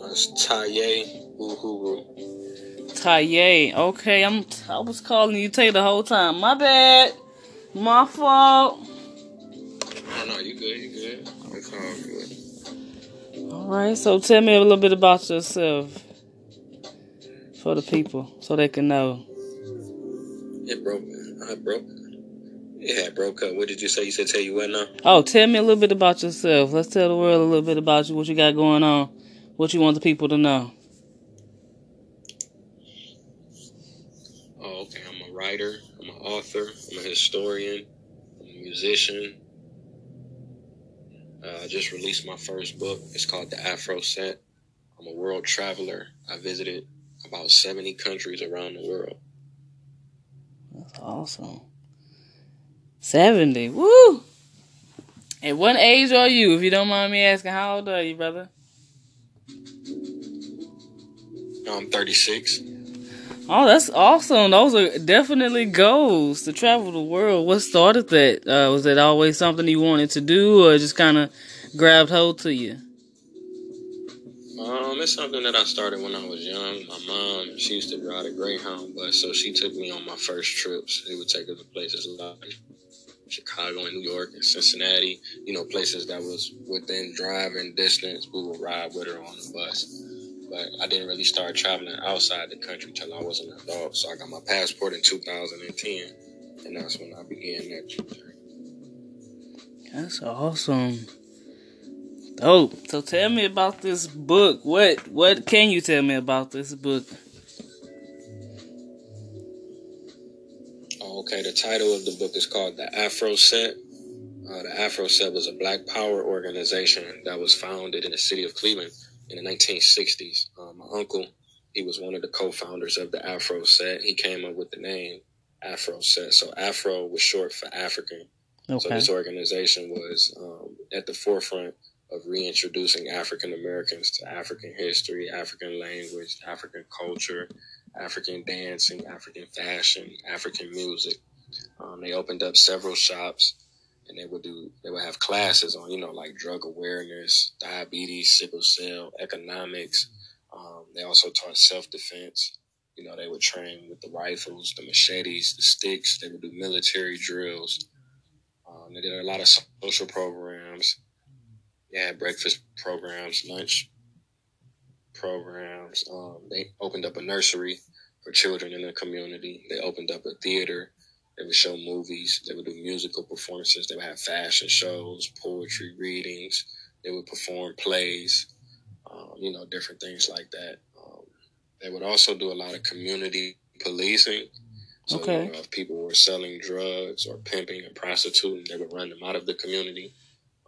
That's Taye Uhuru. Taye. Okay, I'm. I was calling you Tay the whole time. My bad. My fault. Oh no, you good? You good? It's all good. All right. So tell me a little bit about yourself for the people, so they can know. It broke. I broke. Broke up. What did you say? You said tell you what now? Oh, tell me a little bit about yourself. Let's tell the world a little bit about you, what you got going on, what you want the people to know. Oh, okay. I'm a writer. I'm an author. I'm a historian. I'm a musician. Uh, I just released my first book. It's called The Afro Set. I'm a world traveler. I visited about 70 countries around the world. That's awesome. 70. Woo! At what age are you, if you don't mind me asking? How old are you, brother? I'm 36. Oh, that's awesome. Those are definitely goals to travel the world. What started that? Uh, was it always something you wanted to do, or just kind of grabbed hold to you? Um, it's something that I started when I was young. My mom, she used to ride a Greyhound bus, so she took me on my first trips. It would take us to places like Chicago and New York and Cincinnati, you know, places that was within driving distance. We would ride with her on the bus. But I didn't really start traveling outside the country till I was an adult. So I got my passport in 2010, and that's when I began that journey. That's awesome. Oh, so tell me about this book. What what can you tell me about this book? Okay, the title of the book is called The Afro Set. Uh, the Afro Set was a black power organization that was founded in the city of Cleveland in the 1960s. Uh, my uncle, he was one of the co-founders of the Afro Set. He came up with the name Afro Set. So Afro was short for African. Okay. So this organization was um, at the forefront of reintroducing African Americans to African history, African language, African culture, African dancing, African fashion, African music. Um, they opened up several shops and they would do they would have classes on you know like drug awareness, diabetes, sickle cell, economics. Um, they also taught self defense. You know, they would train with the rifles, the machetes, the sticks. They would do military drills. Um, they did a lot of social programs. They had breakfast programs, lunch programs. Um, they opened up a nursery for children in the community. They opened up a theater. They would show movies. They would do musical performances. They would have fashion shows, poetry readings. They would perform plays, um, you know, different things like that. Um, they would also do a lot of community policing. So, okay. you know, if people were selling drugs or pimping and prostituting, they would run them out of the community.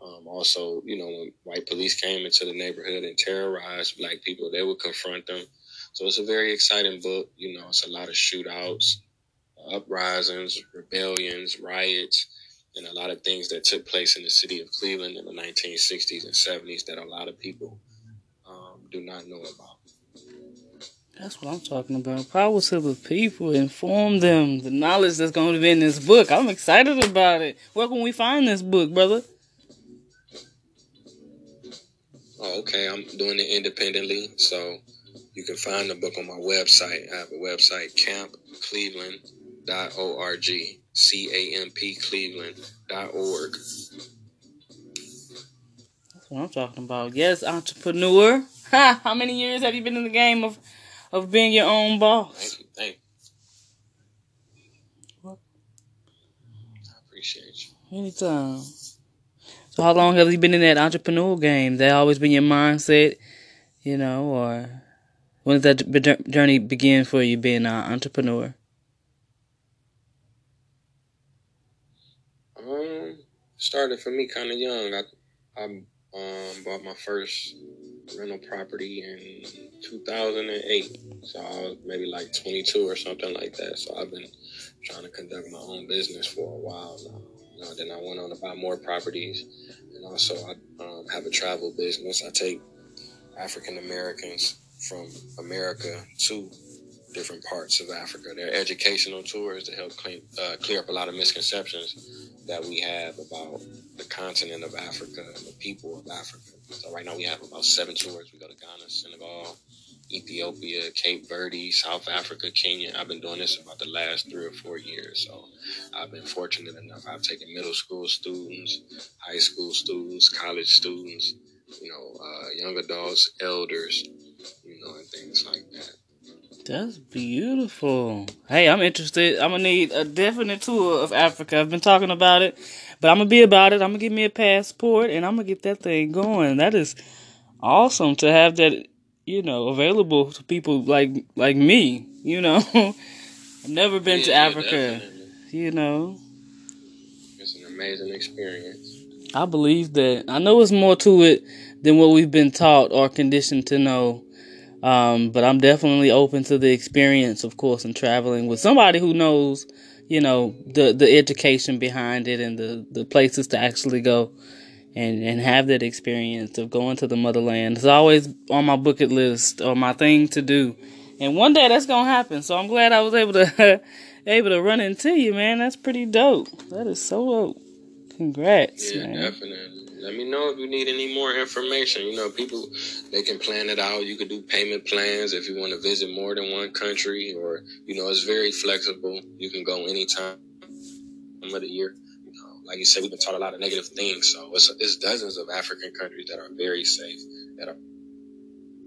Um, also, you know, when white police came into the neighborhood and terrorized black people, they would confront them. So it's a very exciting book. You know, it's a lot of shootouts, uprisings, rebellions, riots, and a lot of things that took place in the city of Cleveland in the 1960s and 70s that a lot of people um, do not know about. That's what I'm talking about. Power to the people, inform them the knowledge that's going to be in this book. I'm excited about it. Where can we find this book, brother? Okay. I'm doing it independently, so you can find the book on my website. I have a website, campcleveland.org. C A M P Cleveland.org. That's what I'm talking about. Yes, entrepreneur. Ha! How many years have you been in the game of, of being your own boss? Thank you. Thank you. I appreciate you. Anytime. So, how long have you been in that entrepreneur game? That always been your mindset, you know, or when did that journey begin for you being an entrepreneur? Um, started for me kind of young. I I um bought my first rental property in 2008. So I was maybe like 22 or something like that. So I've been trying to conduct my own business for a while now. You know, then I went on to buy more properties, and also I um, have a travel business. I take African Americans from America to different parts of Africa. They're educational tours to help clean, uh, clear up a lot of misconceptions that we have about the continent of Africa and the people of Africa. So right now we have about seven tours. We go to Ghana, Senegal, Ethiopia, Cape Verde, South Africa, Kenya. I've been doing this about the last three or four years. So I've been fortunate enough. I've taken middle school students, high school students, college students, you know, uh, young adults, elders, you know, and things like that. That's beautiful. Hey, I'm interested. I'm gonna need a definite tour of Africa. I've been talking about it, but I'm gonna be about it. I'm gonna get me a passport and I'm gonna get that thing going. That is awesome to have that, you know, available to people like like me. You know, I've never been Yeah, to Africa. definitely. You know, It's an amazing experience. I believe that. I know it's more to it than what we've been taught or conditioned to know. Um, but I'm definitely open to the experience, of course, and traveling with somebody who knows, you know, the the education behind it and the the places to actually go and and have that experience of going to the motherland. It's always on my bucket list or my thing to do. And one day that's gonna happen. So I'm glad I was able to able to run into you, man. That's pretty dope. That is so dope. Congrats, Yeah, man. definitely. Let me know if you need any more information. You know, people they can plan it out. You could do payment plans if you want to visit more than one country, or you know, it's very flexible. You can go anytime of the year. Like you said, we've been taught a lot of negative things, so it's, it's dozens of African countries that are very safe, that are,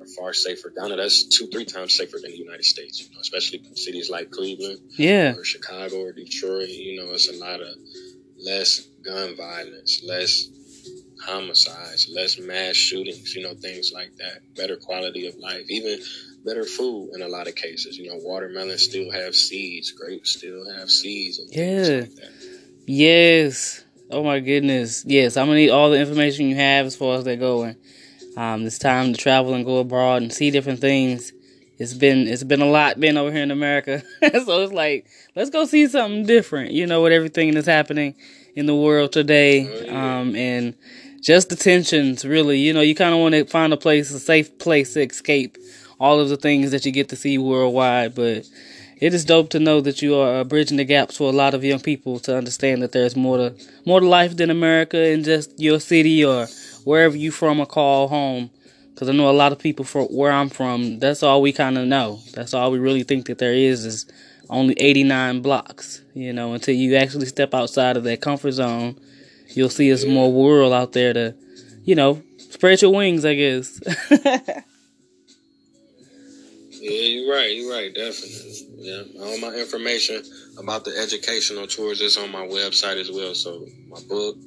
are far safer. Ghana, that's two, three times safer than the United States. You know, especially cities like Cleveland Yeah. or Chicago or Detroit, you know, it's a lot of less gun violence, less homicides, less mass shootings, you know, things like that. Better quality of life, even better food in a lot of cases. You know, watermelons still have seeds, grapes still have seeds, and things Yeah. like that. Yes. Oh my goodness. Yes, I'm gonna need all the information you have as far as they're going. Um, it's time to travel and go abroad and see different things. It's been it's been a lot being over here in America, so it's like let's go see something different. You know, with everything that's happening in the world today, Oh, yeah. um, and just the tensions. Really, you know, you kind of want to find a place, a safe place to escape all of the things that you get to see worldwide. But it is dope to know that you are uh, bridging the gaps for a lot of young people to understand that there's more to more to life than America and just your city or wherever you from or call home. Because I know a lot of people from where I'm from, that's all we kind of know. That's all we really think that there is is only 89 blocks. You know, until you actually step outside of that comfort zone, you'll see there's more world out there to, you know, spread your wings. I guess. Yeah, you're right. You're right. Definitely. Yeah, all my information about the educational tours is on my website as well. So my book,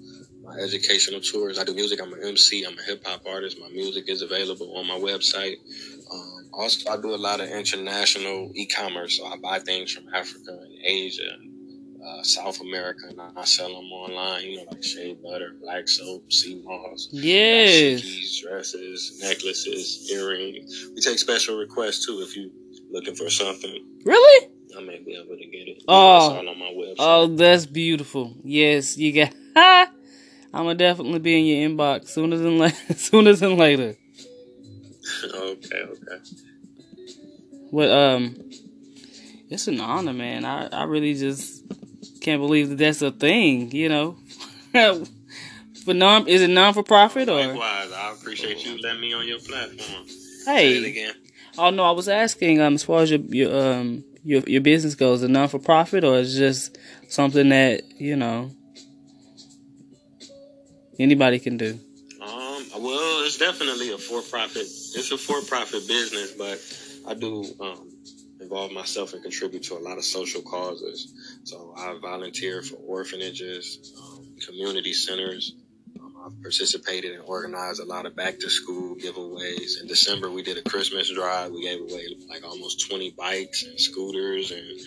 my educational tours. I do music. I'm an MC. I'm a hip hop artist. My music is available on my website. Um, also, I do a lot of international e-commerce. So I buy things from Africa and Asia, uh, South America, and I sell them online. You know, like shea butter, black soap, sea moss. yes. Keys, dresses, necklaces, earrings. We take special requests too if you looking for something. Really? I may be able to get it. Oh. It's on my website. Oh, that's beautiful. Yes, you got. Ha! I'm gonna definitely be in your inbox sooner than later. sooner than later. okay, okay. But um, it's an honor, man. I I really just can't believe that that's a thing. You know, for non is it non for profit or? Likewise, I appreciate you letting me on your platform. Hey, again. oh no, I was asking um as far as your your um your your business goes, is it non for profit or is it just something that you know anybody can do? Um, well, it's definitely a for-profit. It's a for-profit business, but I do um, involve myself and contribute to a lot of social causes. So I volunteer for orphanages, um, community centers. Um, I've participated and organized a lot of back-to-school giveaways. In December, we did a Christmas drive. We gave away like almost 20 bikes and scooters and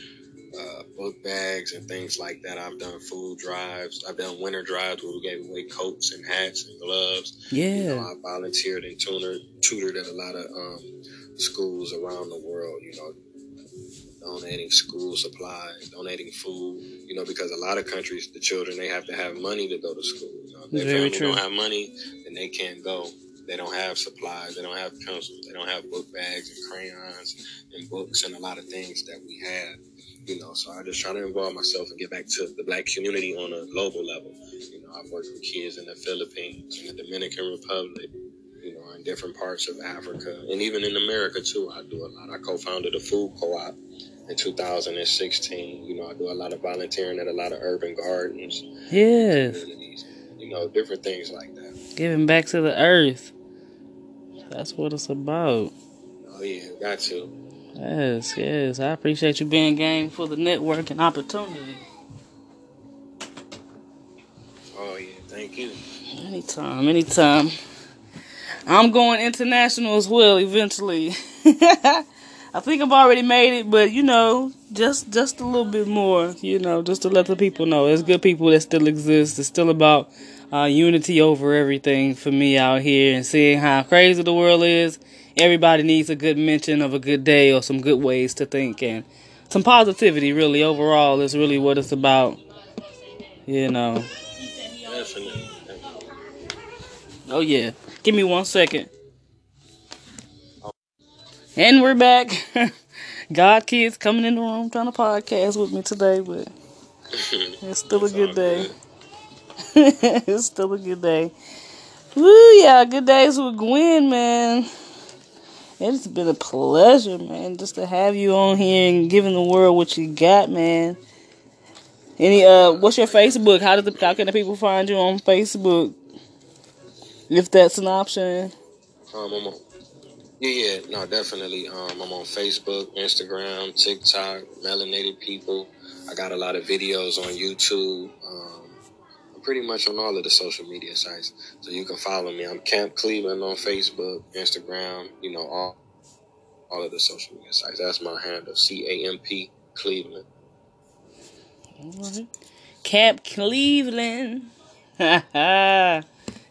uh, book bags and things like that. I've done food drives. I've done winter drives where we gave away coats and hats and gloves. You know, Yeah, I volunteered and tutored, tutored at a lot of um, schools around the world. You know, donating school supplies, donating food. You know, because a lot of countries, the children they have to have money to go to school. You know, if their Very family true. don't have money, then they can't go. they don't have supplies, they don't have pencils, they don't have book bags and crayons and books and a lot of things that we have. You know, so I just try to involve myself and get back to the black community on a global level. You know, I've worked with kids in the Philippines, in the Dominican Republic, you know, in different parts of Africa, and even in America too. I do a lot. I co-founded a food co-op in 2016. You know, I do a lot of volunteering at a lot of urban gardens. Yes. You know, different things like that. Giving back to the earth. That's what it's about. Oh yeah, got to. Yes, yes. I appreciate you being game for the network and opportunity. Oh yeah, thank you. Anytime, anytime. I'm going international as well eventually. I think I've already made it, but you know, just just a little bit more, you know, just to let the people know. There's good people that still exist. It's still about uh, unity over everything for me out here and seeing how crazy the world is. Everybody needs a good mention of a good day or some good ways to think and some positivity. Really, overall, is really what it's about. You know. Oh yeah. Give me one second. And we're back. God kids coming in the room trying to podcast with me today, but it's still a good day. it's still a good day. Woo, yeah, good days with Gwen, man. It's been a pleasure, man, just to have you on here and giving the world what you got, man. Any uh, what's your Facebook? How did the how can the people find you on Facebook? If that's an option. Um, I'm on, yeah, yeah, no, definitely. Um, I'm on Facebook, Instagram, TikTok, Melanated People. I got a lot of videos on YouTube. Um, I'm pretty much on all of the social media sites, so you can follow me. I'm Camp Cleveland on Facebook, Instagram. You know all all of the social media sites. That's my handle, C A M P Cleveland. Camp Cleveland.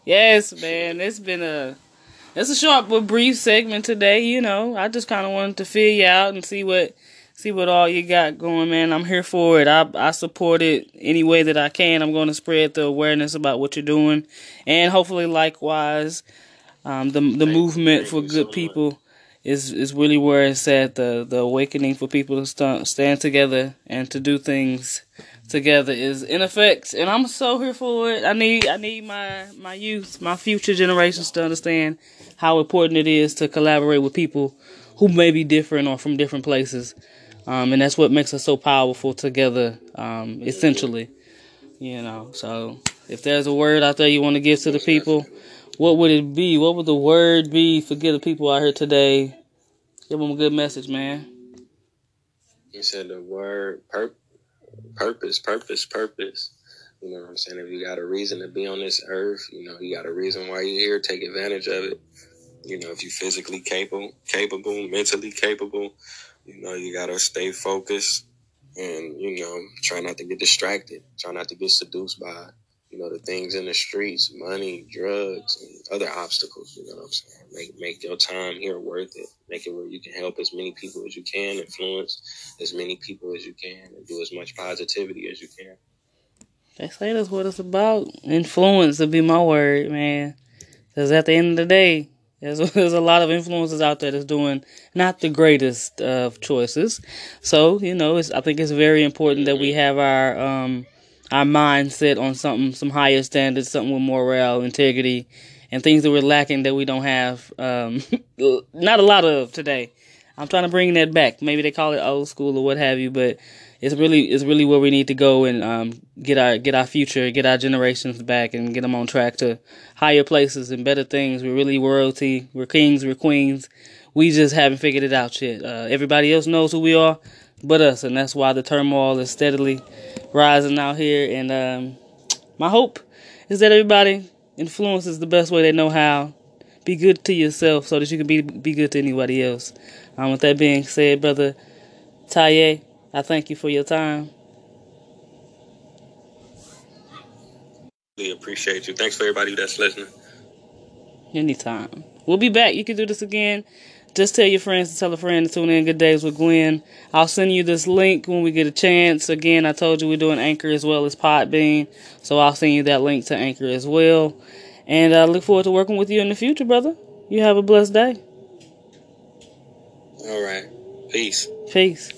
Yes, man. It's been a it's a short but brief segment today. You know, I just kind of wanted to fill you out and see what see what all you got going, man. I'm here for it. I I support it any way that I can. I'm going to spread the awareness about what you're doing, and hopefully, likewise, um, the the movement for good people is is really where it's at. The the awakening for people to st- stand together and to do things together is in effect, and I'm so here for it. I need I need my my youth, my future generations to understand how important it is to collaborate with people who may be different or from different places, um, and that's what makes us so powerful together. Um, essentially, you know. So if there's a word out there you want to give to the people, what would it be? What would the word be for the people out here today? Give them a good message, man. You said the word perp purpose, purpose, purpose. You know what I'm saying? If you got a reason to be on this earth, you know, you got a reason why you're here, take advantage of it. You know, if you're physically capable, capable, mentally capable, you know, you gotta stay focused and, you know, try not to get distracted. Try not to get seduced by you know, the things in the streets, money, drugs, and other obstacles. You know what I'm saying? Make make your time here worth it. Make it where you can help as many people as you can, influence as many people as you can, and do as much positivity as you can. They say that's what it's about. Influence would be my word, man. Because at the end of the day, there's, there's a lot of influences out there that's doing not the greatest of choices. So, you know, I think it's very important that we have our um, our mindset on something, some higher standards, something with morale, integrity, and things that we're lacking that we don't have. Um, not a lot of today. I'm trying to bring that back. Maybe they call it old school or what have you, but it's really it's really where we need to go and um, get our get our future, get our generations back, and get them on track to higher places and better things. We're really royalty. We're kings. We're queens. We just haven't figured it out yet. Uh, everybody else knows who we are but us, and that's why the turmoil is steadily rising out here. And um, my hope is that everybody influences the best way they know how. Be good to yourself so that you can be be good to anybody else. Um, with that being said, brother Taye, I thank you for your time. Really appreciate you. Thanks for everybody that's listening. Anytime. We'll be back. You can do this again just tell your friends to tell a friend to tune in Good Days with Gwen. I'll send you this link when we get a chance. Again, I told you we're doing Anchor as well as Podbean, so I'll send you that link to Anchor as well. And I look forward to working with you in the future, brother. You have a blessed day. All right. Peace. Peace.